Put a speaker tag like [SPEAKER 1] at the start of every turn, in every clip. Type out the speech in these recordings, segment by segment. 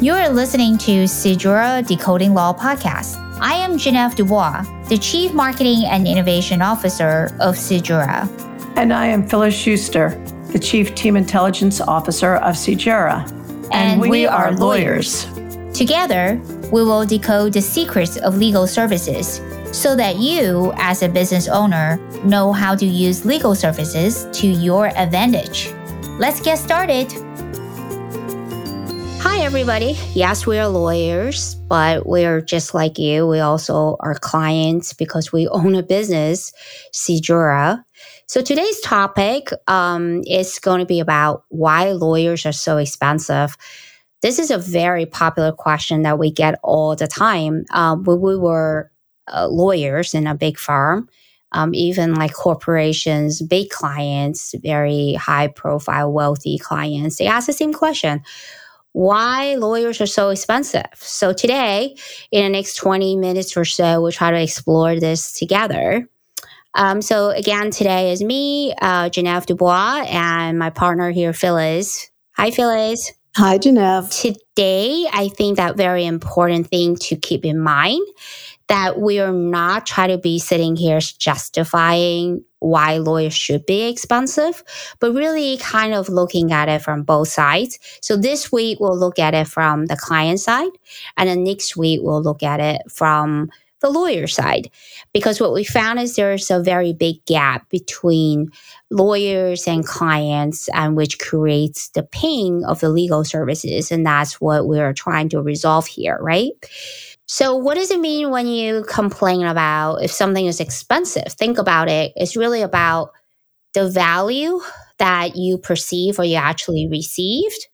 [SPEAKER 1] You're listening to Sejura Decoding Law Podcast. I am Genevieve Dubois, the Chief Marketing and Innovation Officer of Sejura.
[SPEAKER 2] And I am Phyllis Schuster, the Chief Team Intelligence Officer of Sejura.
[SPEAKER 1] And, and we, we, are lawyers. lawyers. Together, we will decode the secrets of legal services so that you, as a business owner, know how to use legal services to your advantage. Let's get started. Hi, everybody. Yes, we are lawyers, but we're just like you. We also are clients because we own a business, Sejura. So today's topic um, is going to be about why lawyers are so expensive. This is a very popular question that we get all the time. Um, when we were uh, lawyers in a big firm, um, even like corporations, big clients, very high profile, wealthy clients, they ask the same question why lawyers are so expensive. So today, in the next 20 minutes or so, we'll try to explore this together. Um, so again, today is me, uh, Genevieve Dubois, and my partner here, Phyllis. Hi, Phyllis.
[SPEAKER 2] Hi, Genevieve.
[SPEAKER 1] Today, I think that very important thing to keep in mind that we are not trying to be sitting here justifying why lawyers should be expensive, but really kind of looking at it from both sides. So this week we'll look at it from the client side, and then next week we'll look at it from the lawyer side. Because what we found is there's a very big gap between lawyers and clients, and which creates the pain of the legal services. And that's what we're trying to resolve here, right? So, what does it mean when you complain about if something is expensive? Think about it. It's really about the value that you perceive or you actually received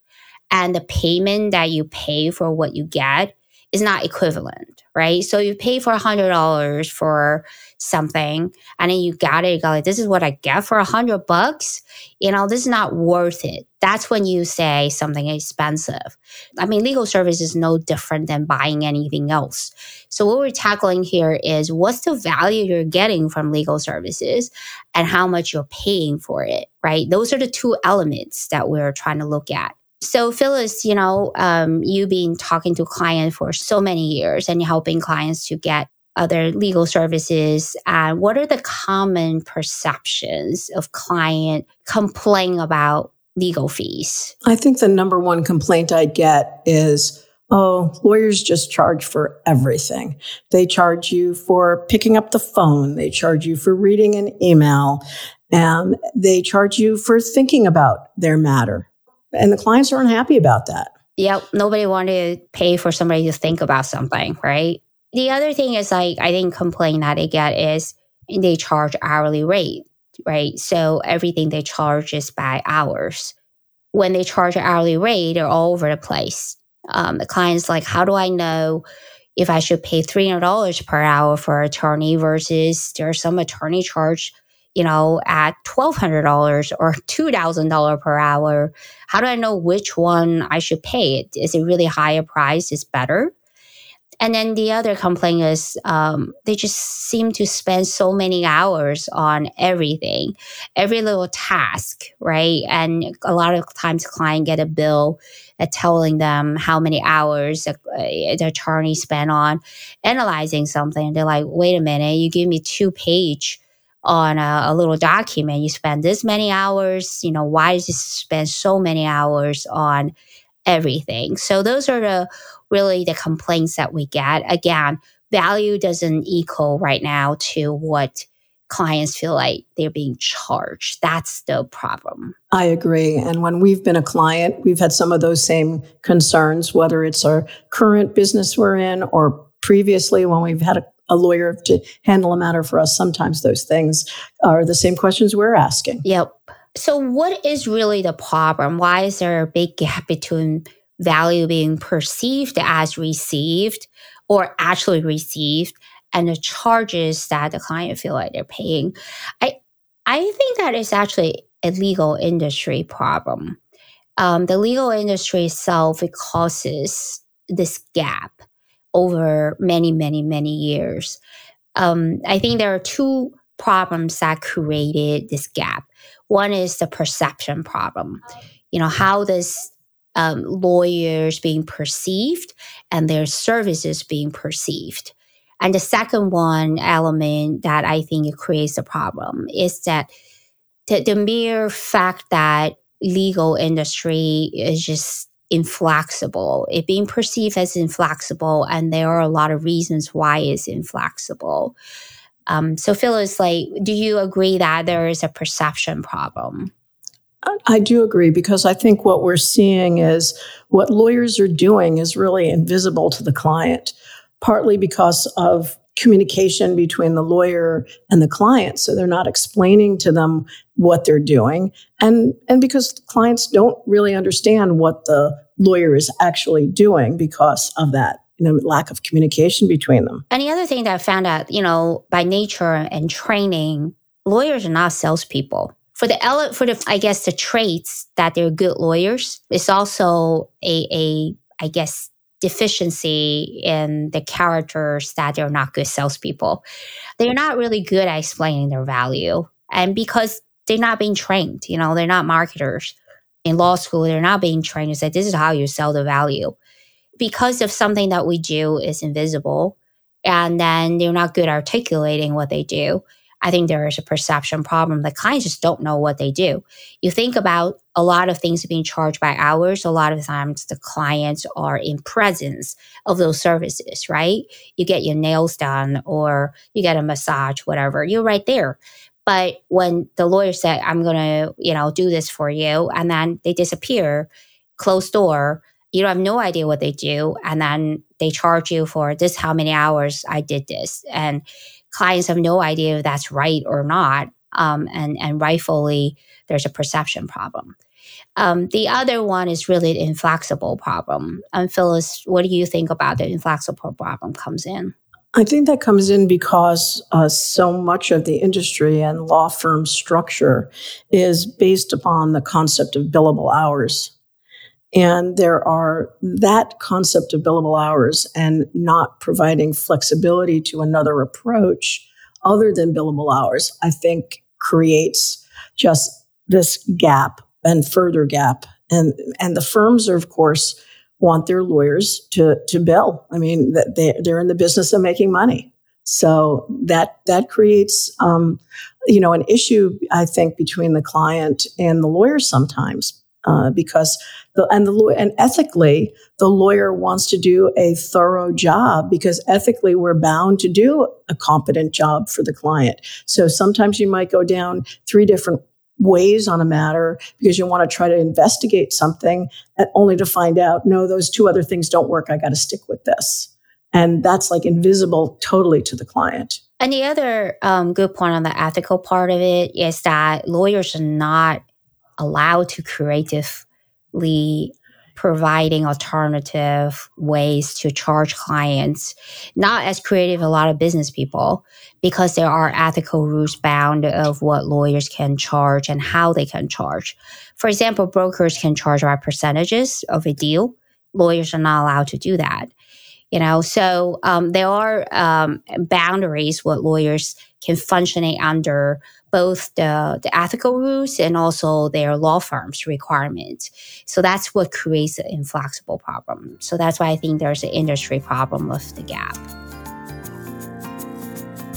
[SPEAKER 1] and the payment that you pay for what you get is not equivalent, right? So you pay for a hundred dollars for something and then you got it, you go like, this is what I get for a hundred bucks. You know, this is not worth it. That's when you say something expensive. I mean, legal service is no different than buying anything else. So what we're tackling here is what's the value you're getting from legal services and how much you're paying for it, right? Those are the two elements that we're trying to look at. So, Phyllis, you know, um, you've been talking to clients for so many years and helping clients to get other legal services. And what are the common perceptions of client complaining about legal fees?
[SPEAKER 2] I think the number one complaint I get is, Oh, lawyers just charge for everything. They charge you for picking up the phone. They charge you for reading an email and they charge you for thinking about their matter. And the clients aren't happy about that.
[SPEAKER 1] Yep. Nobody wanted to pay for somebody to think about something, right? The other thing is like, I think complaint that I get is they charge hourly rate, right? So everything they charge is by hours. When they charge an hourly rate, they're all over the place. Um, the client's like, how do I know if I should pay $300 per hour for attorney versus there's some attorney charge you know, at $1,200 or $2,000 per hour, how do I know which one I should pay? Is it really higher price is better? And then the other complaint is um, they just seem to spend so many hours on everything, every little task, right? And a lot of times, client get a bill at telling them how many hours the, uh, the attorney spent on analyzing something. They're like, "Wait a minute, you give me two page on a, a, little document. You spend this many hours. You know, why does you spend so many hours on everything? So those are the really the complaints that we get. Again, value doesn't equal right now to what clients feel like they're being charged. That's the problem.
[SPEAKER 2] I agree. And when we've been a client, we've had some of those same concerns, whether it's our current business we're in or previously when we've had a a lawyer to handle a matter for us. Sometimes those things are the same questions we're asking.
[SPEAKER 1] Yep. So, what is really the problem? Why is there a big gap between value being perceived as received or actually received and the charges that the client feel like they're paying? I I think that is actually a legal industry problem. Um, the legal industry itself it causes this gap over many, many, many years. Um, I think there are two problems that created this gap. One is the perception problem. You know, how does um, lawyers being perceived and their services being perceived. And the second one element that I think creates a problem is that the, the mere fact that legal industry is just inflexible. It being perceived as inflexible, and there are a lot of reasons why it's inflexible. Um, so, Phyllis, like, do you agree that there is a perception problem?
[SPEAKER 2] I do agree because I think what we're seeing is what lawyers are doing is really invisible to the client, partly because of communication between the lawyer and the client. So they're not explaining to them what they're doing. And, and because clients don't really understand what the lawyer is actually doing because of that lack of communication between them.
[SPEAKER 1] And the other thing that I found out, you know, by nature and training, lawyers are not salespeople. For the for the I guess the traits that they're good lawyers, it's also a a I guess deficiency in the characters that they're not good salespeople. They're not really good at explaining their value. And because they're not being trained, you know, they're not marketers. In law school, they're not being trained to say, this is how you sell the value. Because of something that we do is invisible, and then they're not good at articulating what they do. I think there is a perception problem. The clients just don't know what they do. You think about a lot of things being charged by hours. A lot of times the clients are in presence of those services, right? You get your nails done or you get a massage, whatever. You're right there. But when the lawyer said, I'm going to, you know, do this for you, and then they disappear, closed door, you have no idea what they do. And then they charge you for this, how many hours I did this. And clients have no idea if that's right or not. Um, and, and rightfully, there's a perception problem. Um, the other one is really the inflexible problem. And Phyllis, what do you think about the inflexible problem comes in?
[SPEAKER 2] I think that comes in because uh, so much of the industry and law firm structure is based upon the concept of billable hours. And there are that concept of billable hours and not providing flexibility to another approach other than billable hours, I think creates just this gap and further gap. And, and the firms are, of course, want their lawyers to, to bill. I mean, they, they're in the business of making money. So that, that creates, um, you know, an issue, I think, between the client and the lawyer sometimes uh, because the and the and ethically the lawyer wants to do a thorough job because ethically we're bound to do a competent job for the client. So sometimes you might go down three different ways on a matter because you want to try to investigate something only to find out no those two other things don't work i got to stick with this and that's like invisible totally to the client
[SPEAKER 1] and the other um, good point on the ethical part of it is that lawyers are not allowed to creatively providing alternative ways to charge clients, not as creative a lot of business people, because there are ethical rules bound of what lawyers can charge and how they can charge. For example, brokers can charge by percentages of a deal. Lawyers are not allowed to do that. You know, so um, there are um, boundaries what lawyers can functioning under both the, the ethical rules and also their law firms requirements. So that's what creates an inflexible problem. So that's why I think there's an industry problem of the gap.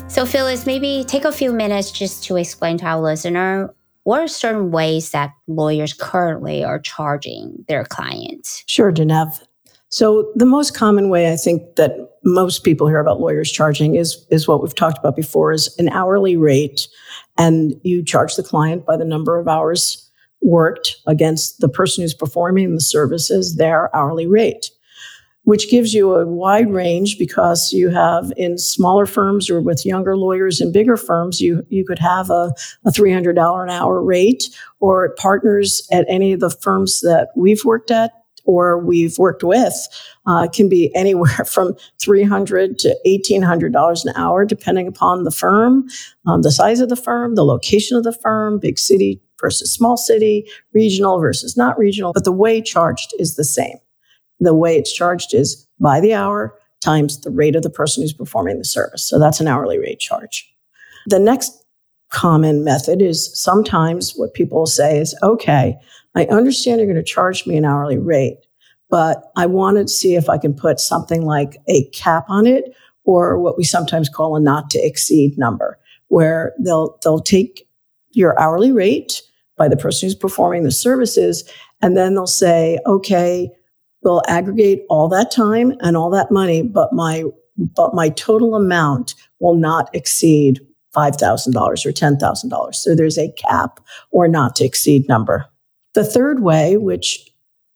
[SPEAKER 1] So Phyllis, maybe take a few minutes just to explain to our listener what are certain ways that lawyers currently are charging their clients?
[SPEAKER 2] Sure, Genev. So the most common way I think that most people hear about lawyers charging is is what we've talked about before is an hourly rate and you charge the client by the number of hours worked against the person who's performing the services their hourly rate which gives you a wide range because you have in smaller firms or with younger lawyers in bigger firms, you, you could have a, a $300 an hour rate or partners at any of the firms that we've worked at or we've worked with uh, can be anywhere from 300 to $1,800 an hour, depending upon the firm, um, the size of the firm, the location of the firm, big city versus small city, regional versus not regional. But the way charged is the same. The way it's charged is by the hour times the rate of the person who's performing the service. So that's an hourly rate charge. The next common method is sometimes what people say is, okay, I understand you're going to charge me an hourly rate, but I want to see if I can put something like a cap on it or what we sometimes call a not to exceed number, where they'll, they'll take your hourly rate by the person who's performing the services. And then they'll say, okay, we'll aggregate all that time and all that money, but my, but my total amount will not exceed $5,000 or $10,000. So there's a cap or not to exceed number. The third way, which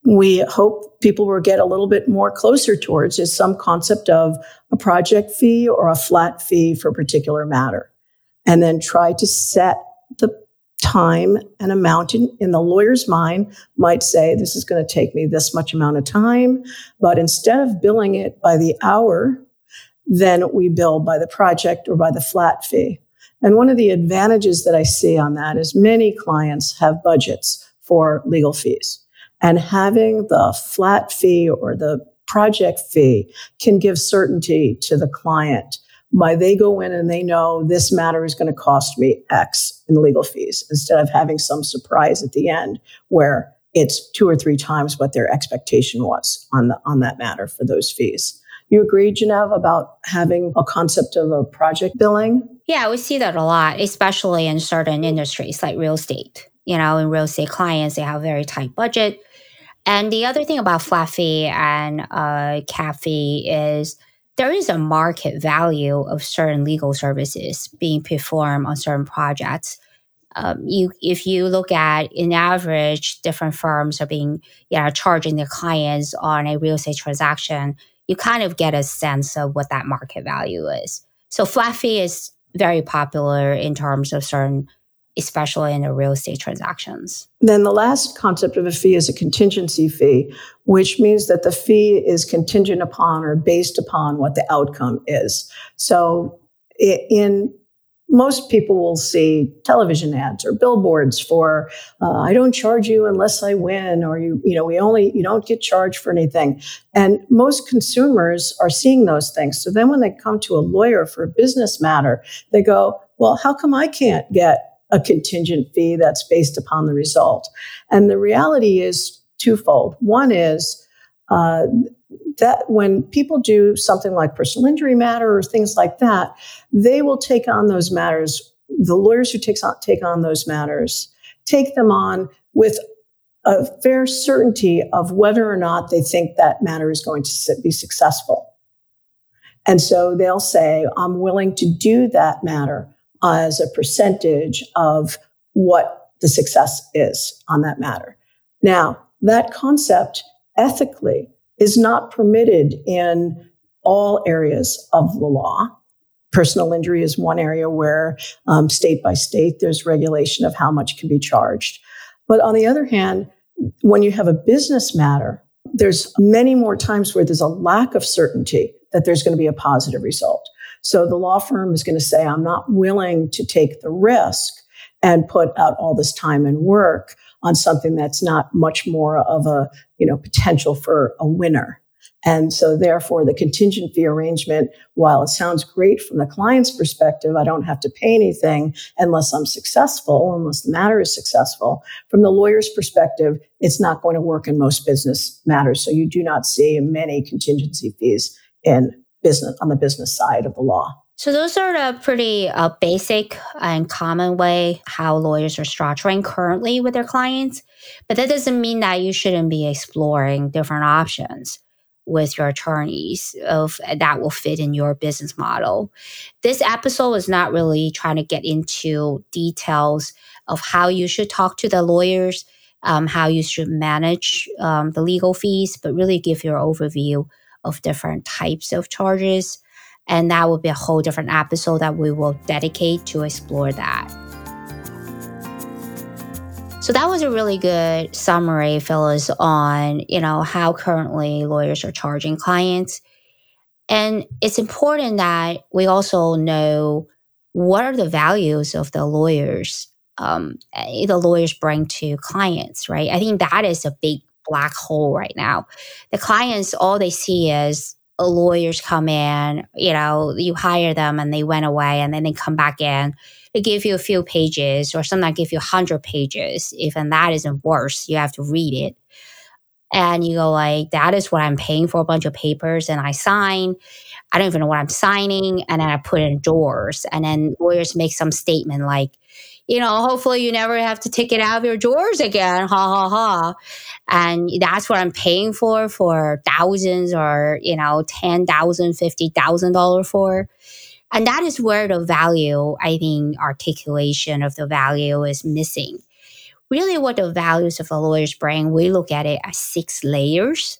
[SPEAKER 2] we hope people will get a little bit more closer towards is some concept of a project fee or a flat fee for a particular matter. And then try to set the time and amount in, in the lawyer's mind might say, this is going to take me this much amount of time. But instead of billing it by the hour, then we bill by the project or by the flat fee. And one of the advantages that I see on that is many clients have budgets for legal fees. And having the flat fee or the project fee can give certainty to the client by they go in and they know this matter is going to cost me X in legal fees instead of having some surprise at the end where it's two or three times what their expectation was on the, on that matter for those fees. You agree, Genevieve, about having a concept of a project billing?
[SPEAKER 1] Yeah, we see that a lot, especially in certain industries like real estate. You know, in real estate clients, they have very tight budget. And the other thing about flat fee and uh, cap fee is there is a market value of certain legal services being performed on certain projects. Um, you, if you look at in average, different firms are being, you know, charging their clients on a real estate transaction. You kind of get a sense of what that market value is. So flat fee is very popular in terms of certain especially in the real estate transactions.
[SPEAKER 2] Then the last concept of a fee is a contingency fee, which means that the fee is contingent upon or based upon what the outcome is. So in most people will see television ads or billboards for uh, i don't charge you unless i win or you you know we only you don't get charged for anything and most consumers are seeing those things so then when they come to a lawyer for a business matter they go well how come i can't get a contingent fee that's based upon the result. And the reality is twofold. One is uh, that when people do something like personal injury matter or things like that, they will take on those matters. The lawyers who takes on, take on those matters take them on with a fair certainty of whether or not they think that matter is going to be successful. And so they'll say, I'm willing to do that matter as a percentage of what the success is on that matter. Now, that concept ethically is not permitted in all areas of the law. Personal injury is one area where um, state by state there's regulation of how much can be charged. But on the other hand, when you have a business matter, there's many more times where there's a lack of certainty that there's going to be a positive result. So the law firm is going to say, I'm not willing to take the risk and put out all this time and work on something that's not much more of a, you know, potential for a winner. And so therefore the contingent fee arrangement, while it sounds great from the client's perspective, I don't have to pay anything unless I'm successful, unless the matter is successful. From the lawyer's perspective, it's not going to work in most business matters. So you do not see many contingency fees in business on the business side of the law.
[SPEAKER 1] So those are the pretty uh, basic and common way how lawyers are structuring currently with their clients. But that doesn't mean that you shouldn't be exploring different options with your attorneys of that will fit in your business model. This episode is not really trying to get into details of how you should talk to the lawyers, um, how you should manage um, the legal fees, but really give your overview of different types of charges. And that will be a whole different episode that we will dedicate to explore that. So that was a really good summary, Phyllis, on you know how currently lawyers are charging clients. And it's important that we also know what are the values of the lawyers um, the lawyers bring to clients, right? I think that is a big black hole right now. The clients, all they see is uh, lawyers come in, you know, you hire them and they went away and then they come back in They give you a few pages or sometimes give you 100 pages. Even that isn't worse, you have to read it. And you go like, that is what I'm paying for a bunch of papers and I sign. I don't even know what I'm signing. And then I put in doors. And then lawyers make some statement like, you know, hopefully you never have to take it out of your drawers again. Ha ha ha. And that's what I'm paying for, for thousands or, you know, $10,000, $50,000 for. And that is where the value, I think, articulation of the value is missing. Really, what the values of a lawyer's brain, we look at it as six layers.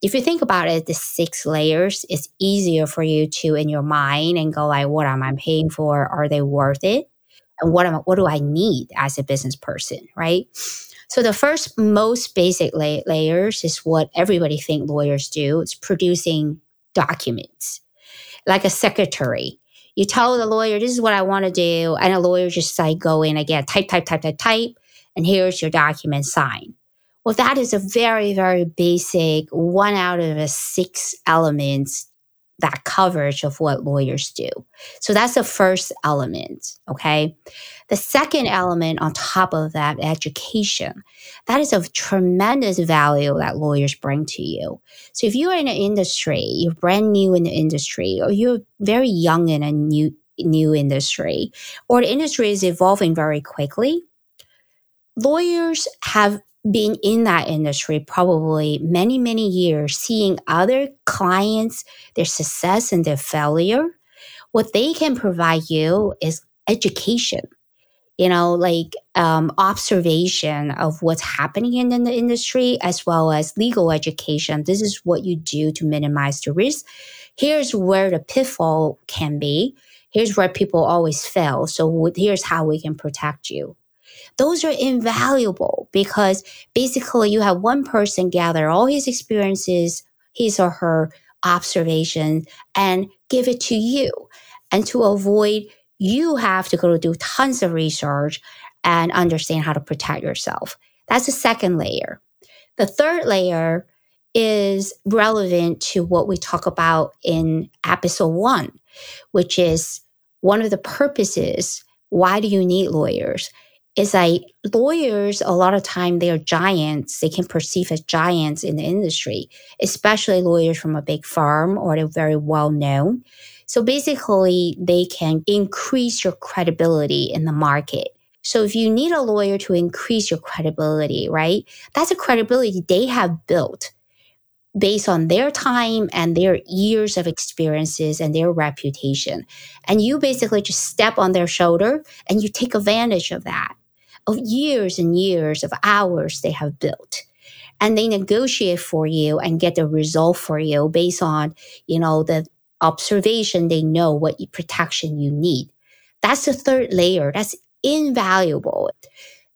[SPEAKER 1] If you think about it, the six layers, it's easier for you to, in your mind, and go like, what am I paying for? Are they worth it? And what am what do I need as a business person, right? So the first most basic la- layers is what everybody think lawyers do. It's producing documents, like a secretary. You tell the lawyer, "This is what I want to do," and a lawyer just like go in again, type, type, type, type, type, and here's your document sign. Well, that is a very, very basic one out of a six elements that coverage of what lawyers do. So that's the first element. Okay. The second element on top of that, education, that is of tremendous value that lawyers bring to you. So if you're in an industry, you're brand new in the industry, or you're very young in a new, new industry, or the industry is evolving very quickly, lawyers have been in that industry probably many, many years, seeing other clients, their success and their failure, what they can provide you is education. You know, like um, observation of what's happening in, in the industry, as well as legal education. This is what you do to minimize the risk. Here's where the pitfall can be. Here's where people always fail. So here's how we can protect you those are invaluable because basically you have one person gather all his experiences, his or her observation, and give it to you. And to avoid you have to go do tons of research and understand how to protect yourself. That's the second layer. The third layer is relevant to what we talk about in episode one, which is one of the purposes. Why do you need lawyers? Is like lawyers a lot of time they are giants. They can perceive as giants in the industry especially lawyers from a big firm or they're very well known. So basically they can increase your credibility in the market. So if you need a lawyer to increase your credibility right that's a credibility they have built based on their time and their years of experiences and their reputation. And you basically just step on their shoulder and you take advantage of that of years and years of hours they have built. And they negotiate for you and get the result for you based on you know the observation they know what protection you need. That's the third layer. That's invaluable.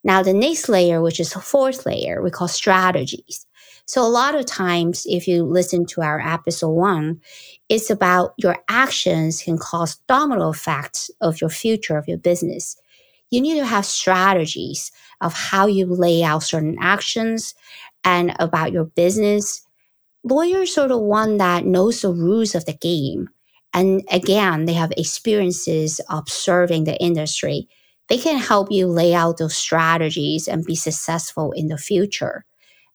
[SPEAKER 1] Now the next layer which is the fourth layer we call strategies. So a lot of times if you listen to our episode one it's about your actions can cause domino effects of your future of your business you need to have strategies of how you lay out certain actions and about your business. Lawyers are the one that knows the rules of the game. And again, they have experiences observing the industry. They can help you lay out those strategies and be successful in the future.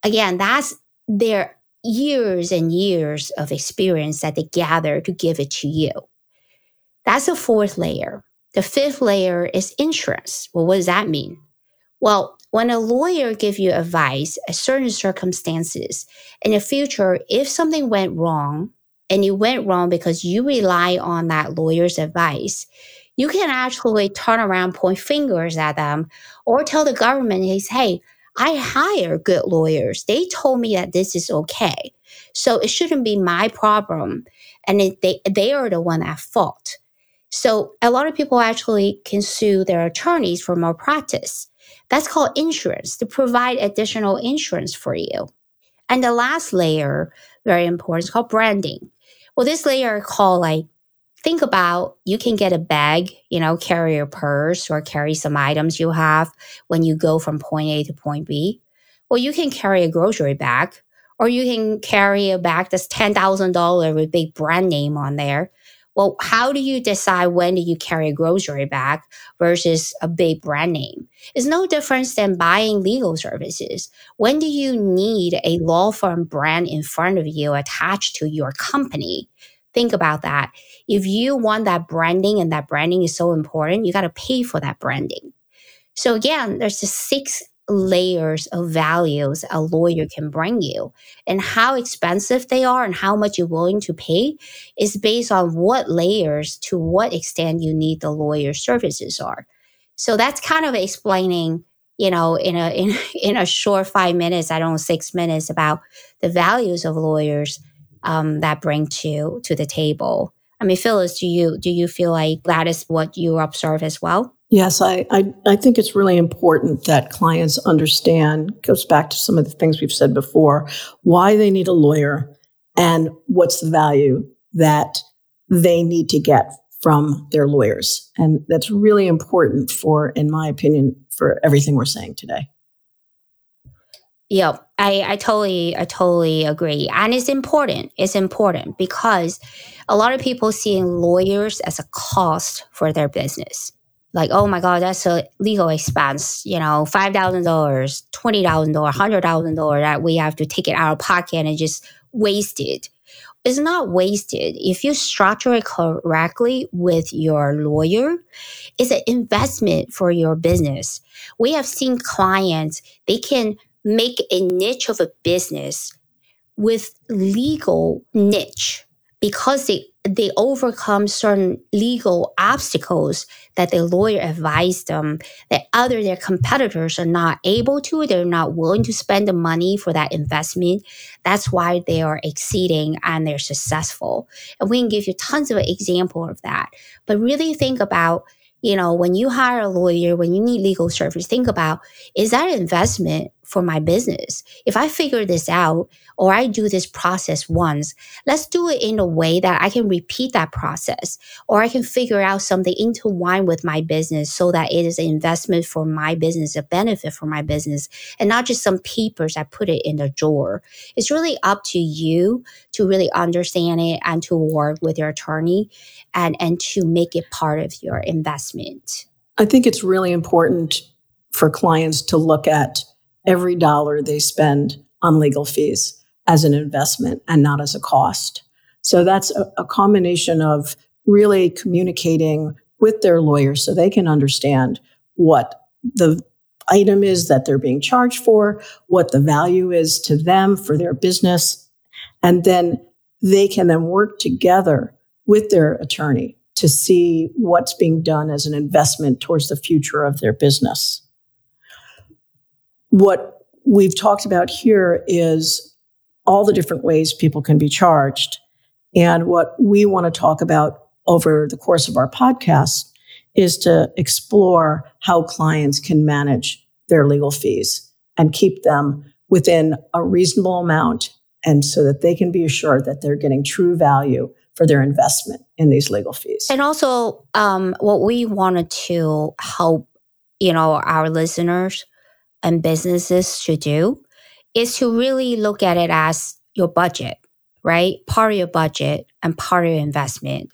[SPEAKER 1] Again, that's their years and years of experience that they gather to give it to you. That's the fourth layer. The fifth layer is insurance. Well, what does that mean? Well, when a lawyer gives you advice at certain circumstances in the future, if something went wrong and it went wrong because you rely on that lawyer's advice, you can actually turn around, point fingers at them, or tell the government, hey, I hire good lawyers. They told me that this is okay. So it shouldn't be my problem. And they, they are the one at fault. So a lot of people actually can sue their attorneys for malpractice. That's called insurance to provide additional insurance for you. And the last layer, very important, is called branding. Well, this layer called like, think about you can get a bag, you know, carry your purse or carry some items you have when you go from point A to point B. Well, you can carry a grocery bag or you can carry a bag that's $10,000 with big brand name on there Well, how do you decide when do you carry a grocery bag versus a big brand name? It's no difference than buying legal services. When do you need a law firm brand in front of you attached to your company? Think about that. If you want that branding and that branding is so important, you got to pay for that branding. So again, there's the six layers of values a lawyer can bring you. And how expensive they are and how much you're willing to pay is based on what layers to what extent you need the lawyer services are. So that's kind of explaining you know in a in, in a short five minutes i don't know six minutes about the values of lawyers um, that bring to to the table. I mean phyllis do you do you feel like that is what you observe as well
[SPEAKER 2] Yes, I, I, I, think it's really important that clients understand, goes back to some of the things we've said before, why they need a lawyer and what's the value that they need to get from their lawyers. And that's really important for, in my opinion, for everything we're saying today.
[SPEAKER 1] Yeah, I, I totally, I totally agree. And it's important. It's important because a lot of people seeing lawyers as a cost for their business like, oh my God, that's a legal expense, you know, $5,000, $20,000, $100,000 that we have to take it out of pocket and just waste it. It's not wasted. If you structure it correctly with your lawyer, it's an investment for your business. We have seen clients, they can make a niche of a business with legal niche because they they overcome certain legal obstacles that the lawyer advised them that other their competitors are not able to they're not willing to spend the money for that investment. That's why they are exceeding and they're successful. And we can give you tons of example of that. But really think about you know when you hire a lawyer when you need legal service think about is that investment for my business. If I figure this out or I do this process once, let's do it in a way that I can repeat that process or I can figure out something intertwined with my business so that it is an investment for my business, a benefit for my business, and not just some papers I put it in the drawer. It's really up to you to really understand it and to work with your attorney and, and to make it part of your investment.
[SPEAKER 2] I think it's really important for clients to look at every dollar they spend on legal fees as an investment and not as a cost. So that's a, a combination of really communicating with their lawyers so they can understand what the item is that they're being charged for, what the value is to them for their business. And then they can then work together with their attorney to see what's being done as an investment towards the future of their business what we've talked about here is all the different ways people can be charged. And what we want to talk about over the course of our podcast is to explore how clients can manage their legal fees and keep them within a reasonable amount and so that they can be assured that they're getting true value for their investment in these legal fees.
[SPEAKER 1] And also, um, what we wanted to help, you know, our listeners and businesses should do is to really look at it as your budget, right? Part of your budget and part of your investment.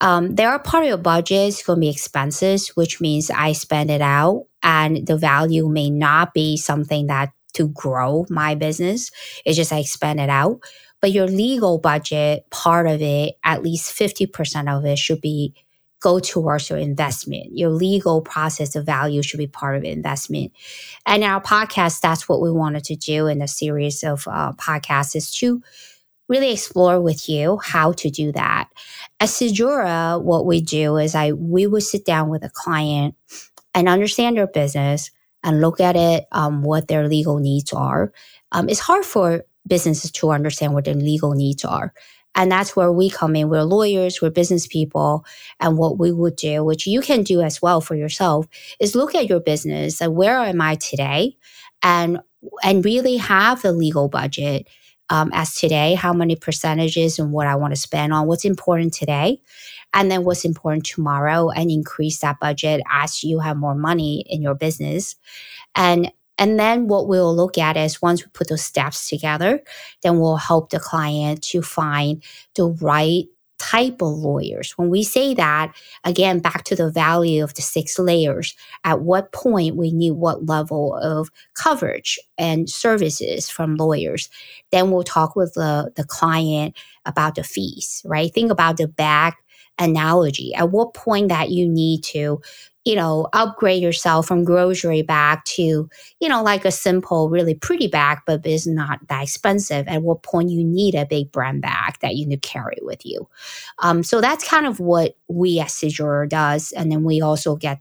[SPEAKER 1] Um, there are part of your budgets going to be expenses, which means I spend it out and the value may not be something that to grow my business. It's just I spend it out. But your legal budget, part of it, at least 50% of it should be go towards your investment. Your legal process of value should be part of investment. And our podcast, that's what we wanted to do in a series of uh, podcasts is to really explore with you how to do that. At Sedura, what we do is I we would sit down with a client and understand their business and look at it, um, what their legal needs are. Um, it's hard for businesses to understand what their legal needs are. And that's where we come in. We're lawyers, we're business people. And what we would do, which you can do as well for yourself, is look at your business and where am I today? And and really have the legal budget um, as today, how many percentages and what I want to spend on what's important today, and then what's important tomorrow, and increase that budget as you have more money in your business. And and then what we'll look at is once we put those steps together, then we'll help the client to find the right type of lawyers. When we say that, again, back to the value of the six layers, at what point we need what level of coverage and services from lawyers. Then we'll talk with the, the client about the fees, right? Think about the back analogy. At what point that you need to you know, upgrade yourself from grocery bag to, you know, like a simple, really pretty bag, but is not that expensive. At what point you need a big brand bag that you need to carry with you. Um, so that's kind of what we at Sijora does. And then we also get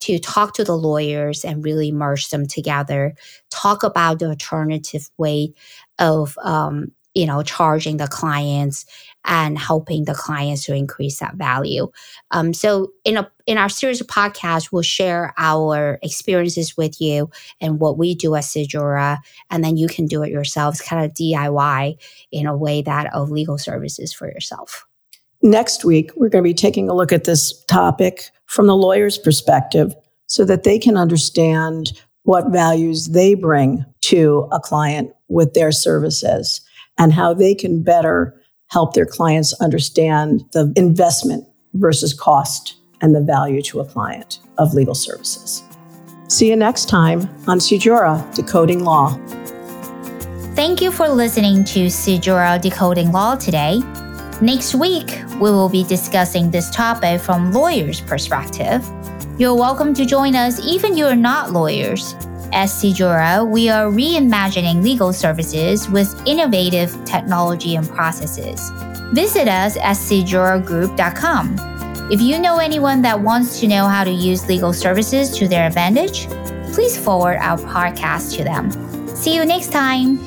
[SPEAKER 1] to talk to the lawyers and really merge them together, talk about the alternative way of, um, you know, charging the clients and helping the clients to increase that value. Um, so in a in our series of podcasts, we'll share our experiences with you and what we do at Sijora, and then you can do it yourselves, kind of DIY in a way that of legal services for yourself.
[SPEAKER 2] Next week, we're going to be taking a look at this topic from the lawyer's perspective so that they can understand what values they bring to a client with their services and how they can better help their clients understand the investment versus cost and the value to a client of legal services. See you next time on Sijora Decoding Law.
[SPEAKER 1] Thank you for listening to Sijora Decoding Law today. Next week, we will be discussing this topic from lawyers' perspective. You're welcome to join us even you're not lawyers. At Sijora, we are reimagining legal services with innovative technology and processes. Visit us at sijoragroup.com. If you know anyone that wants to know how to use legal services to their advantage, please forward our podcast to them. See you next time.